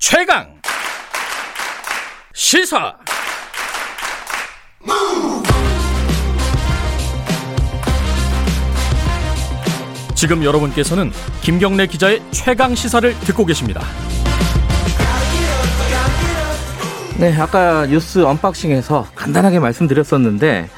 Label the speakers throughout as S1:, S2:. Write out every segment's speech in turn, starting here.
S1: 최강 시사 지금 여러분께서는 김경래 기자의 최강 시사를 듣고 계십니다.
S2: 네, 아까 뉴스 언박싱에서 간단하게 말씀드렸었는데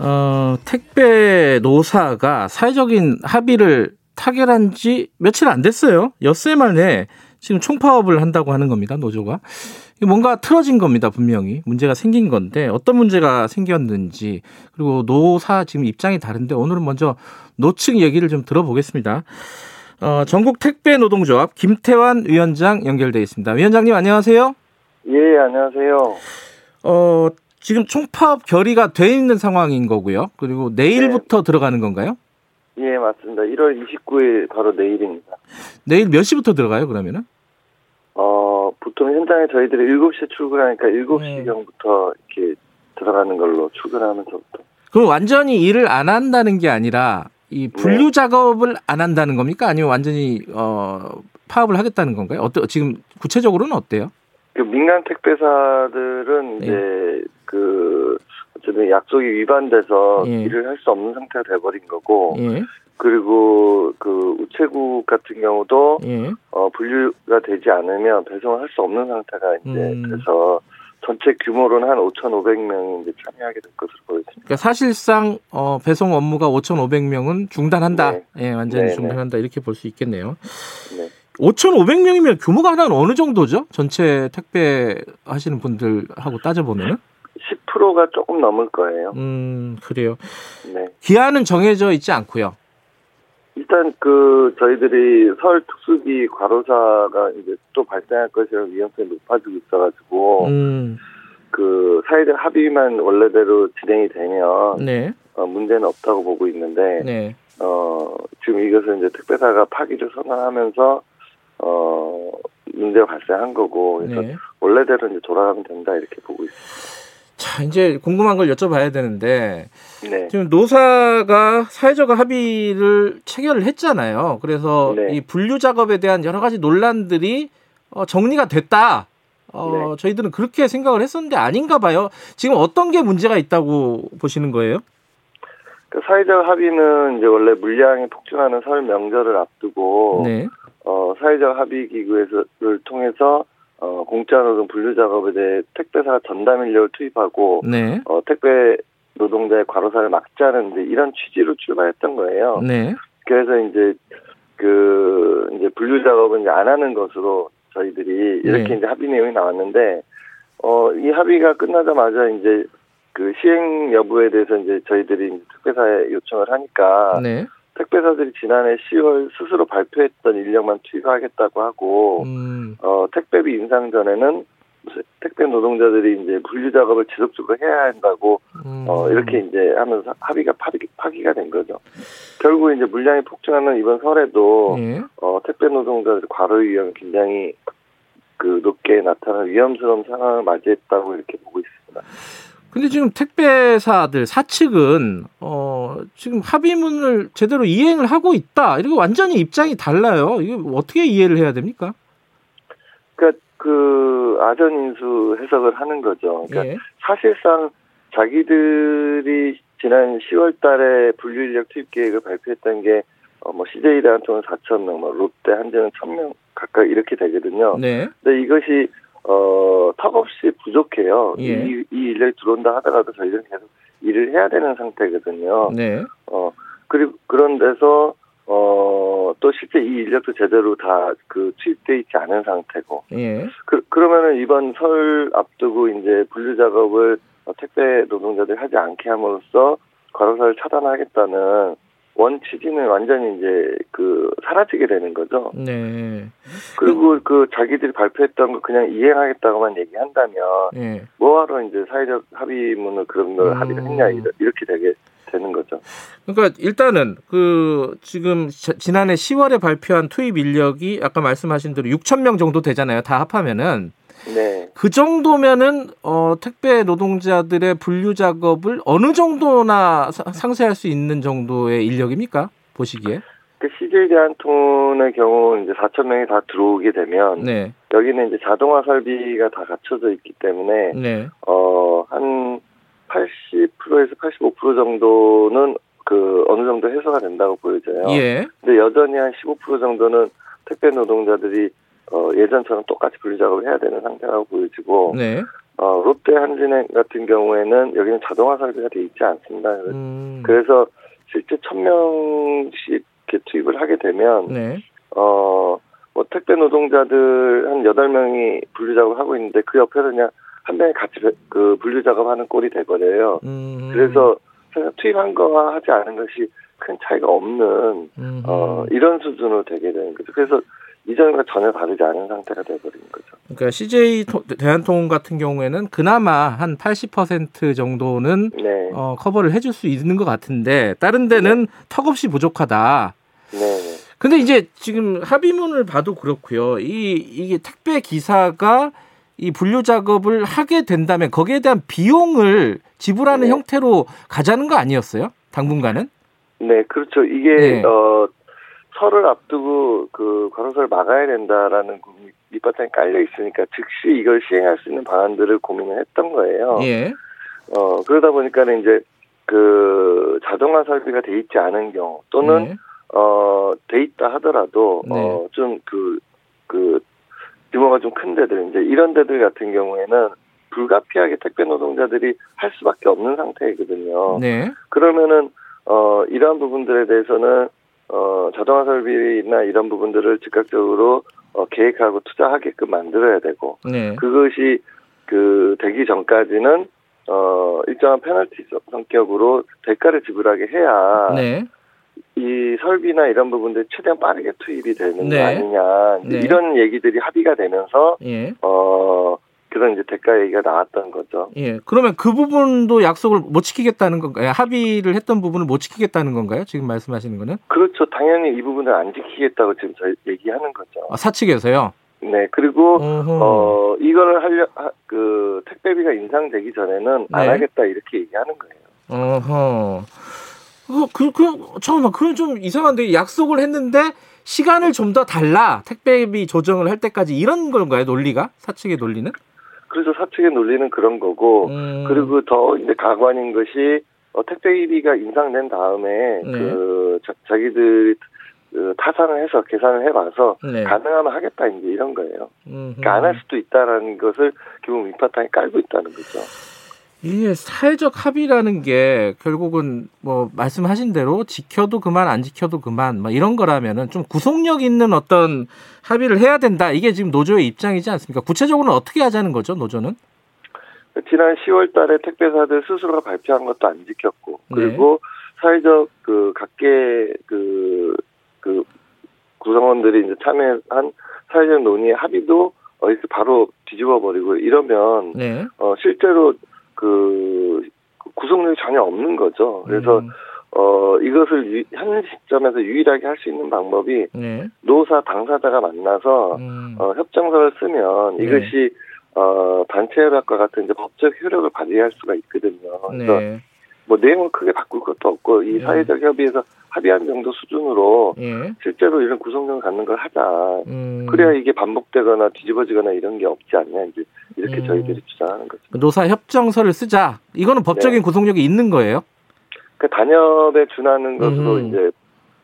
S2: 어, 택배 노사가 사회적인 합의를 타결한 지 며칠 안 됐어요. 엿새 만에 지금 총파업을 한다고 하는 겁니다. 노조가. 뭔가 틀어진 겁니다. 분명히. 문제가 생긴 건데 어떤 문제가 생겼는지 그리고 노사 지금 입장이 다른데 오늘은 먼저 노측 얘기를 좀 들어보겠습니다. 어, 전국 택배 노동조합 김태환 위원장 연결돼 있습니다. 위원장님 안녕하세요.
S3: 예, 안녕하세요.
S2: 어, 지금 총파업 결의가 돼 있는 상황인 거고요. 그리고 내일부터 네. 들어가는 건가요?
S3: 예, 맞습니다. 1월 29일 바로 내일입니다.
S2: 내일 몇 시부터 들어가요, 그러면은?
S3: 어, 보통 현장에 저희들이 7시에 출근하니까 7시경부터 네. 이렇게 들어가는 걸로 출근하면서부터.
S2: 그럼 완전히 일을 안 한다는 게 아니라 이 분류 네. 작업을 안 한다는 겁니까? 아니면 완전히 어 파업을 하겠다는 건가요? 어때 지금 구체적으로는 어때요?
S3: 그 민간 택배사들은 네. 이제 그 어쨌든 약속이 위반돼서 예. 일을 할 수 없는 상태가 돼버린 거고 예. 그리고 그 우체국 같은 경우도 예. 어 분류가 되지 않으면 배송을 할 수 없는 상태가 이제 음. 돼서 전체 규모로는 한 5,500명이 이제 참여하게 될 것으로 보입니다.
S2: 그러니까 사실상 어, 배송 업무가 5,500명은 중단한다. 네. 예, 완전히 네, 네. 중단한다 이렇게 볼 수 있겠네요. 네. 5,500명이면 규모가 하나는 어느 정도죠? 전체 택배 하시는 분들하고 따져보면은?
S3: 10%가 조금 넘을 거예요.
S2: 음, 그래요. 네. 기한은 정해져 있지 않고요.
S3: 일단 그 저희들이 서울 특수기 과로사가 이제 또 발생할 것이라는 위험성이 높아지고 있어가지고 음. 그 사회적 합의만 원래대로 진행이 되면 네. 어, 문제는 없다고 보고 있는데 네. 어 지금 이것은 이제 특배사가 파기를 선언하면서 어 문제가 발생한 거고 그래서 네. 원래대로 이제 돌아가면 된다 이렇게 보고 있습니다.
S2: 자, 이제 궁금한 걸 여쭤봐야 되는데 네. 지금 노사가 사회적 합의를 체결을 했잖아요. 그래서 네. 이 분류 작업에 대한 여러 가지 논란들이 어, 정리가 됐다. 어, 네. 저희들은 그렇게 생각을 했었는데 아닌가 봐요. 지금 어떤 게 문제가 있다고 보시는 거예요?
S3: 그 사회적 합의는 이제 원래 물량이 폭증하는 설 명절을 앞두고 네. 어, 사회적 합의 기구를 통해서 어, 공짜 노동 분류 작업에 대해 택배사 전담 인력을 투입하고 네. 어, 택배 노동자의 과로사를 막자는 이제 이런 취지로 출발했던 거예요. 네. 그래서 이제 그 이제 분류 작업은 이제 안 하는 것으로 저희들이 이렇게 네. 이제 합의 내용이 나왔는데 어, 이 합의가 끝나자마자 이제 그 시행 여부에 대해서 이제 저희들이 이제 특배사에 요청을 하니까 네. 택배사들이 지난해 10월 스스로 발표했던 인력만 투입하겠다고 하고 음. 어 택배비 인상 전에는 택배 노동자들이 이제 분류 작업을 지속적으로 해야 한다고 음. 어 이렇게 이제 하면서 합의가 파기, 파기가 된 거죠. 결국 이제 물량이 폭증하는 이번 설에도 예. 어 택배 노동자들 과로 위험이 굉장히 그 높게 나타나는 위험스러운 상황을 맞이했다고 이렇게 보고 있습니다.
S2: 근데 지금 택배사들 사측은 어 지금 합의문을 제대로 이행을 하고 있다. 이렇게 완전히 입장이 달라요. 이게 어떻게 이해를 해야 됩니까?
S3: 그러니까 그 아전 인수 해석을 하는 거죠. 그러니까 예. 사실상 자기들이 지난 10월 달에 분류 인력 투입 계획을 발표했던 게 어, 뭐 CJ 대한통운 4천 명, 뭐 롯데 한전은 1,000명 가까이 이렇게 되거든요. 네. 근데 이것이 어, 턱없이 부족해요. 예. 이, 이 인력이 들어온다 하더라도 저희들은 계속 일을 해야 되는 상태거든요. 네. 어, 그리고 그런 데서 어, 또 실제 이 인력도 제대로 다 그 투입돼 있지 않은 상태고. 예. 그, 그러면은 이번 설 앞두고 이제 분류 작업을 택배 노동자들이 하지 않게 함으로써 과로사를 차단하겠다는 원 취지는 완전히 이제 그 사라지게 되는 거죠. 네. 그리고 그 자기들이 발표했던 거 그냥 이행하겠다고만 얘기한다면 네. 뭐하러 이제 사회적 합의문을 그런 걸 음. 합의를 했냐 이렇게 되게 되는 거죠.
S2: 그러니까 일단은 그 지금 지난해 10월에 발표한 투입 인력이 아까 말씀하신 대로 6천 명 정도 되잖아요. 다 합하면은. 네. 그 정도면은 어, 택배 노동자들의 분류 작업을 어느 정도나 상세할 수 있는 정도의 인력입니까? 보시기에?
S3: 그 CJ 대한통운의 경우 이제 4천 명이 다 들어오게 되면 네. 여기는 이제 자동화 설비가 다 갖춰져 있기 때문에 네. 어한 80%에서 85% 정도는 그 어느 정도 해소가 된다고 보여져요. 예. 근데 여전히 한 15% 정도는 택배 노동자들이 어 예전처럼 똑같이 분류 작업을 해야 되는 상태라고 보여지고 네. 어 롯데 한진행 같은 경우에는 여기는 자동화 설비가 돼 있지 않습니다. 음. 그래서 실제 1000명씩 이렇게 투입을 하게 되면 네. 어 뭐 택배 노동자들 한 8명이 분류 작업을 하고 있는데 그 옆에서 그냥 한 명이 같이 그 분류 작업하는 꼴이 돼버려요. 음. 그래서 투입한 거와 하지 않은 것이 큰 차이가 없는 음. 어 이런 수준으로 되게 되는 거죠. 그래서 이전과 전혀 다르지 않은 상태가 돼버린 거죠.
S2: 그러니까 CJ 대한통운 같은 경우에는 그나마 한 80% 정도는 네. 어, 커버를 해줄 수 있는 것 같은데 다른 데는 네. 턱없이 부족하다. 네. 근데 이제 지금 합의문을 봐도 그렇고요. 이 이게 택배 기사가 이 분류 작업을 하게 된다면 거기에 대한 비용을 지불하는 네. 형태로 가자는 거 아니었어요? 당분간은?
S3: 네, 그렇죠. 이게 네. 어 설을 앞두고 그 과로사를 막아야 된다라는 밑바탕이 깔려 있으니까 즉시 이걸 시행할 수 있는 방안들을 고민을 했던 거예요. 예. 어 그러다 보니까는 이제 그 자동화 설비가 돼 있지 않은 경우 또는 네. 어돼 있다 하더라도 네. 어좀 그그 그 규모가 좀 큰 데들 이제 이런 데들 같은 경우에는 불가피하게 택배 노동자들이 할 수밖에 없는 상태이거든요. 네. 그러면은 어 이러한 부분들에 대해서는 어 자동화 설비나 이런 부분들을 즉각적으로 어, 계획하고 투자하게끔 만들어야 되고 네. 그것이 그 되기 전까지는 어 일정한 페널티 성격으로 대가를 지불하게 해야 네. 이 설비나 이런 부분들 최대한 빠르게 투입이 되는 네. 거 아니냐 네. 이런 얘기들이 합의가 되면서 예. 어 그런 이제 대가 얘기가 나왔던 거죠.
S2: 예. 그러면 그 부분도 약속을 못 지키겠다는 건가요? 합의를 했던 부분을 못 지키겠다는 건가요? 지금 말씀하시는 거는?
S3: 그렇죠. 당연히 이 부분을 안 지키겠다고 지금 저희 얘기하는 거죠.
S2: 아, 사측에서요?
S3: 네. 그리고 어허. 어 이거를 하려 그 택배비가 인상되기 전에는 안 네. 하겠다 이렇게 얘기하는 거예요.
S2: 어허. 그, 그, 그, 잠깐만, 그건 좀 이상한데, 약속을 했는데, 시간을 좀 더 달라. 택배비 조정을 할 때까지 이런 건가요, 논리가? 사측의 논리는?
S3: 그래서 사측의 논리는 그런 거고, 음. 그리고 더 이제 가관인 것이, 어, 택배비가 인상된 다음에, 네. 그, 자, 자기들이 그 타산을 해서 계산을 해봐서, 네. 가능하면 하겠다, 이제 이런 거예요. 그러니까 안 할 수도 있다라는 것을 기본 밑바탕에 깔고 있다는 거죠.
S2: 이게 사회적 합의라는 게 결국은 뭐 말씀하신 대로 지켜도 그만 안 지켜도 그만 뭐 이런 거라면은 좀 구속력 있는 어떤 합의를 해야 된다. 이게 지금 노조의 입장이지 않습니까? 구체적으로는 어떻게 하자는 거죠, 노조는?
S3: 지난 10월 달에 택배사들 스스로가 발표한 것도 안 지켰고 그리고 네. 사회적 그 각계 그, 그 구성원들이 이제 참여한 사회적 논의의 합의도 어디서 바로 뒤집어 버리고 이러면 네. 어 실제로 그 구속력이 전혀 없는 거죠. 그래서 음. 어 이것을 유, 현 시점에서 유일하게 할 수 있는 방법이 네. 노사 당사자가 만나서 음. 어, 협정서를 쓰면 네. 이것이 어 단체 협약과 같은 이제 법적 효력을 발휘할 수가 있거든요. 그래서 네. 뭐 내용을 크게 바꿀 것도 없고 이 네. 사회적 협의에서 합의한 정도 수준으로 예. 실제로 이런 구성력을 갖는 걸 하자. 음. 그래야 이게 반복되거나 뒤집어지거나 이런 게 없지 않냐 이제 이렇게 음. 저희들이 주장하는 거죠.
S2: 노사 협정서를 쓰자. 이거는 법적인 네. 구속력이 있는 거예요?
S3: 그 단협에 준하는 것으로 음. 이제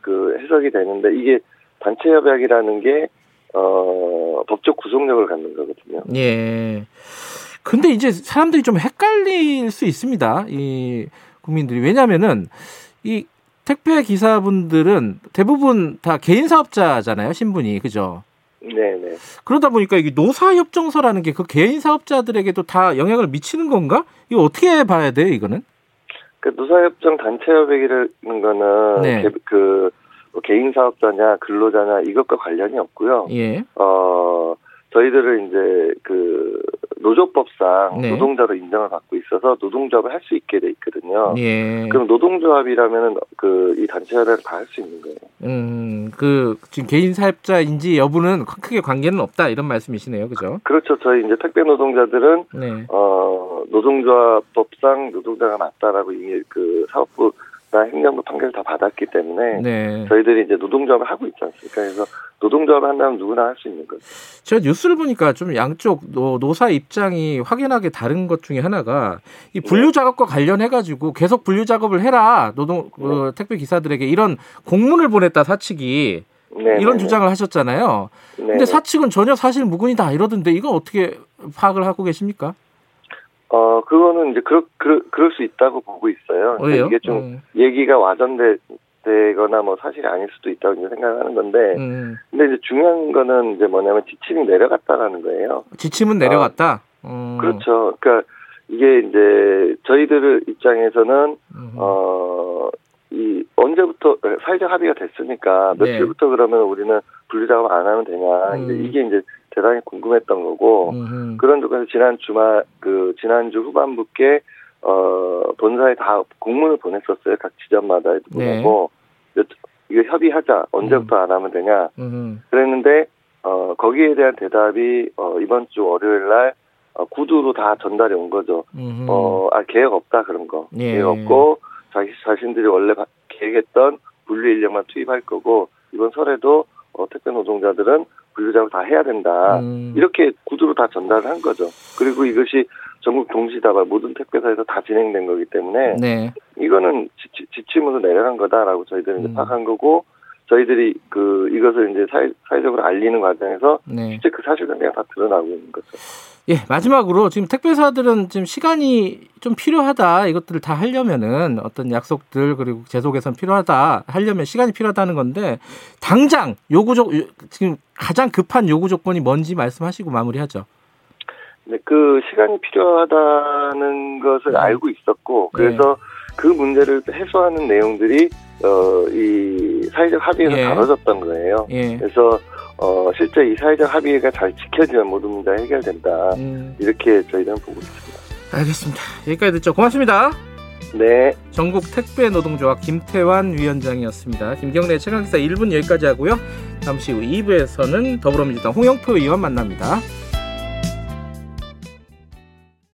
S3: 그 해석이 되는데 이게 단체 협약이라는 게 어, 법적 구속력을 갖는 거거든요.
S2: 예. 근데 이제 사람들이 좀 헷갈릴 수 있습니다. 이 국민들이 왜냐면은 이 택배 기사분들은 대부분 다 개인 사업자잖아요, 신분이. 그죠?
S3: 네네.
S2: 그러다 보니까 이게 노사협정서라는 게 그 개인 사업자들에게도 다 영향을 미치는 건가? 이거 어떻게 봐야 돼요, 이거는?
S3: 그 노사협정 단체협약이라는 거는 네. 그 개인 사업자냐 근로자냐 이것과 관련이 없고요. 예. 어 저희들은 이제 그 노조법상 네. 노동자로 인정을 받고 있어서 노동조합을 할 수 있게 돼 있거든요. 예. 그럼 노동조합이라면은 그 이 단체를 다 할 수 있는 거예요.
S2: 음, 그 지금 개인 사업자인지 여부는 크게 관계는 없다 이런 말씀이시네요, 그죠?
S3: 그렇죠. 저희 이제 택배 노동자들은 네. 어 노동조합법상 노동자가 맞다라고 이미 그 사업부 행정부 판결을 다 받았기 때문에 네. 저희들이 이제 노동조합을 하고 있지 않습니까? 그래서 노동조합을 한다면 누구나 할 수 있는 거죠.
S2: 제가 뉴스를 보니까 좀 양쪽 노, 노사 입장이 확연하게 다른 것 중에 하나가 이 분류 네. 작업과 관련해 가지고 계속 분류 작업을 해라 노동 그 네. 그 택배 기사들에게 이런 공문을 보냈다 사측이 네, 이런 주장을 하셨잖아요. 네. 근데 사측은 전혀 사실 무근이다 이러던데 이건 어떻게 파악을 하고 계십니까?
S3: 어, 그거는 이제 그럴, 그럴, 그럴 수 있다고 보고 있어요.
S2: 왜요?
S3: 이게 좀 음. 얘기가 와전되, 되거나 뭐 사실이 아닐 수도 있다고 이제 생각하는 건데, 음. 근데 이제 중요한 거는 이제 뭐냐면 지침이 내려갔다라는 거예요.
S2: 지침은 내려갔다?
S3: 어, 음. 그렇죠. 그러니까 이게 이제 저희들 입장에서는, 음. 어, 이 언제부터 사회적 합의가 됐으니까 네. 며칠부터 네. 그러면 우리는 분류 작업 안 하면 되냐 음. 이제 이게 이제 대단히 궁금했던 거고 음흠. 그런 쪽에서 지난 주말 그 지난주 후반부께 어 본사에 다 공문을 보냈었어요 각 지점마다 네. 이거 협의하자 언제부터 음. 안 하면 되냐 음흠. 그랬는데 어 거기에 대한 대답이 어 이번 주 월요일 날 어, 구두로 다 전달이 온 거죠. 어아 계획 없다 그런 거 예. 계획 없고 자기 자신들이 원래 계획했던 분류 인력만 투입할 거고 이번 설에도 어, 택배 노동자들은 분류 작업 다 해야 된다. 음. 이렇게 구두로 다 전달을 한 거죠. 그리고 이것이 전국 동시다발 모든 택배사에서 다 진행된 거기 때문에 네. 이거는 지, 침으로 내려간 거다라고 저희들은 음. 파악한 거고 저희들이 그 이것을 이제 사회, 사회적으로 알리는 과정에서 네. 실제 그 사실관계가 다 드러나고 있는 거죠.
S2: 예, 마지막으로 지금 택배사들은 지금 시간이 좀 필요하다 이것들을 다 하려면은 어떤 약속들 그리고 제소 개선 필요하다 하려면 시간이 필요하다는 건데 당장 요구적 지금 가장 급한 요구 조건이 뭔지 말씀하시고 마무리하죠.
S3: 네, 그 시간이 필요하다는 것을 네. 알고 있었고 그래서 네. 그 문제를 해소하는 내용들이 어, 이 사회적 합의에서 예. 다뤄졌던 거예요. 예. 그래서 어, 실제 이 사회적 합의가 잘 지켜지면 모든 문제가 해결된다. 음. 이렇게 저희는 보고 있습니다.
S2: 알겠습니다. 여기까지 듣죠. 고맙습니다.
S3: 네.
S2: 전국 택배 노동조합 김태환 위원장이었습니다. 김경래 최강기사 1분 여기까지 하고요. 잠시 후 2부에서는 더불어민주당 홍영표 의원 만납니다.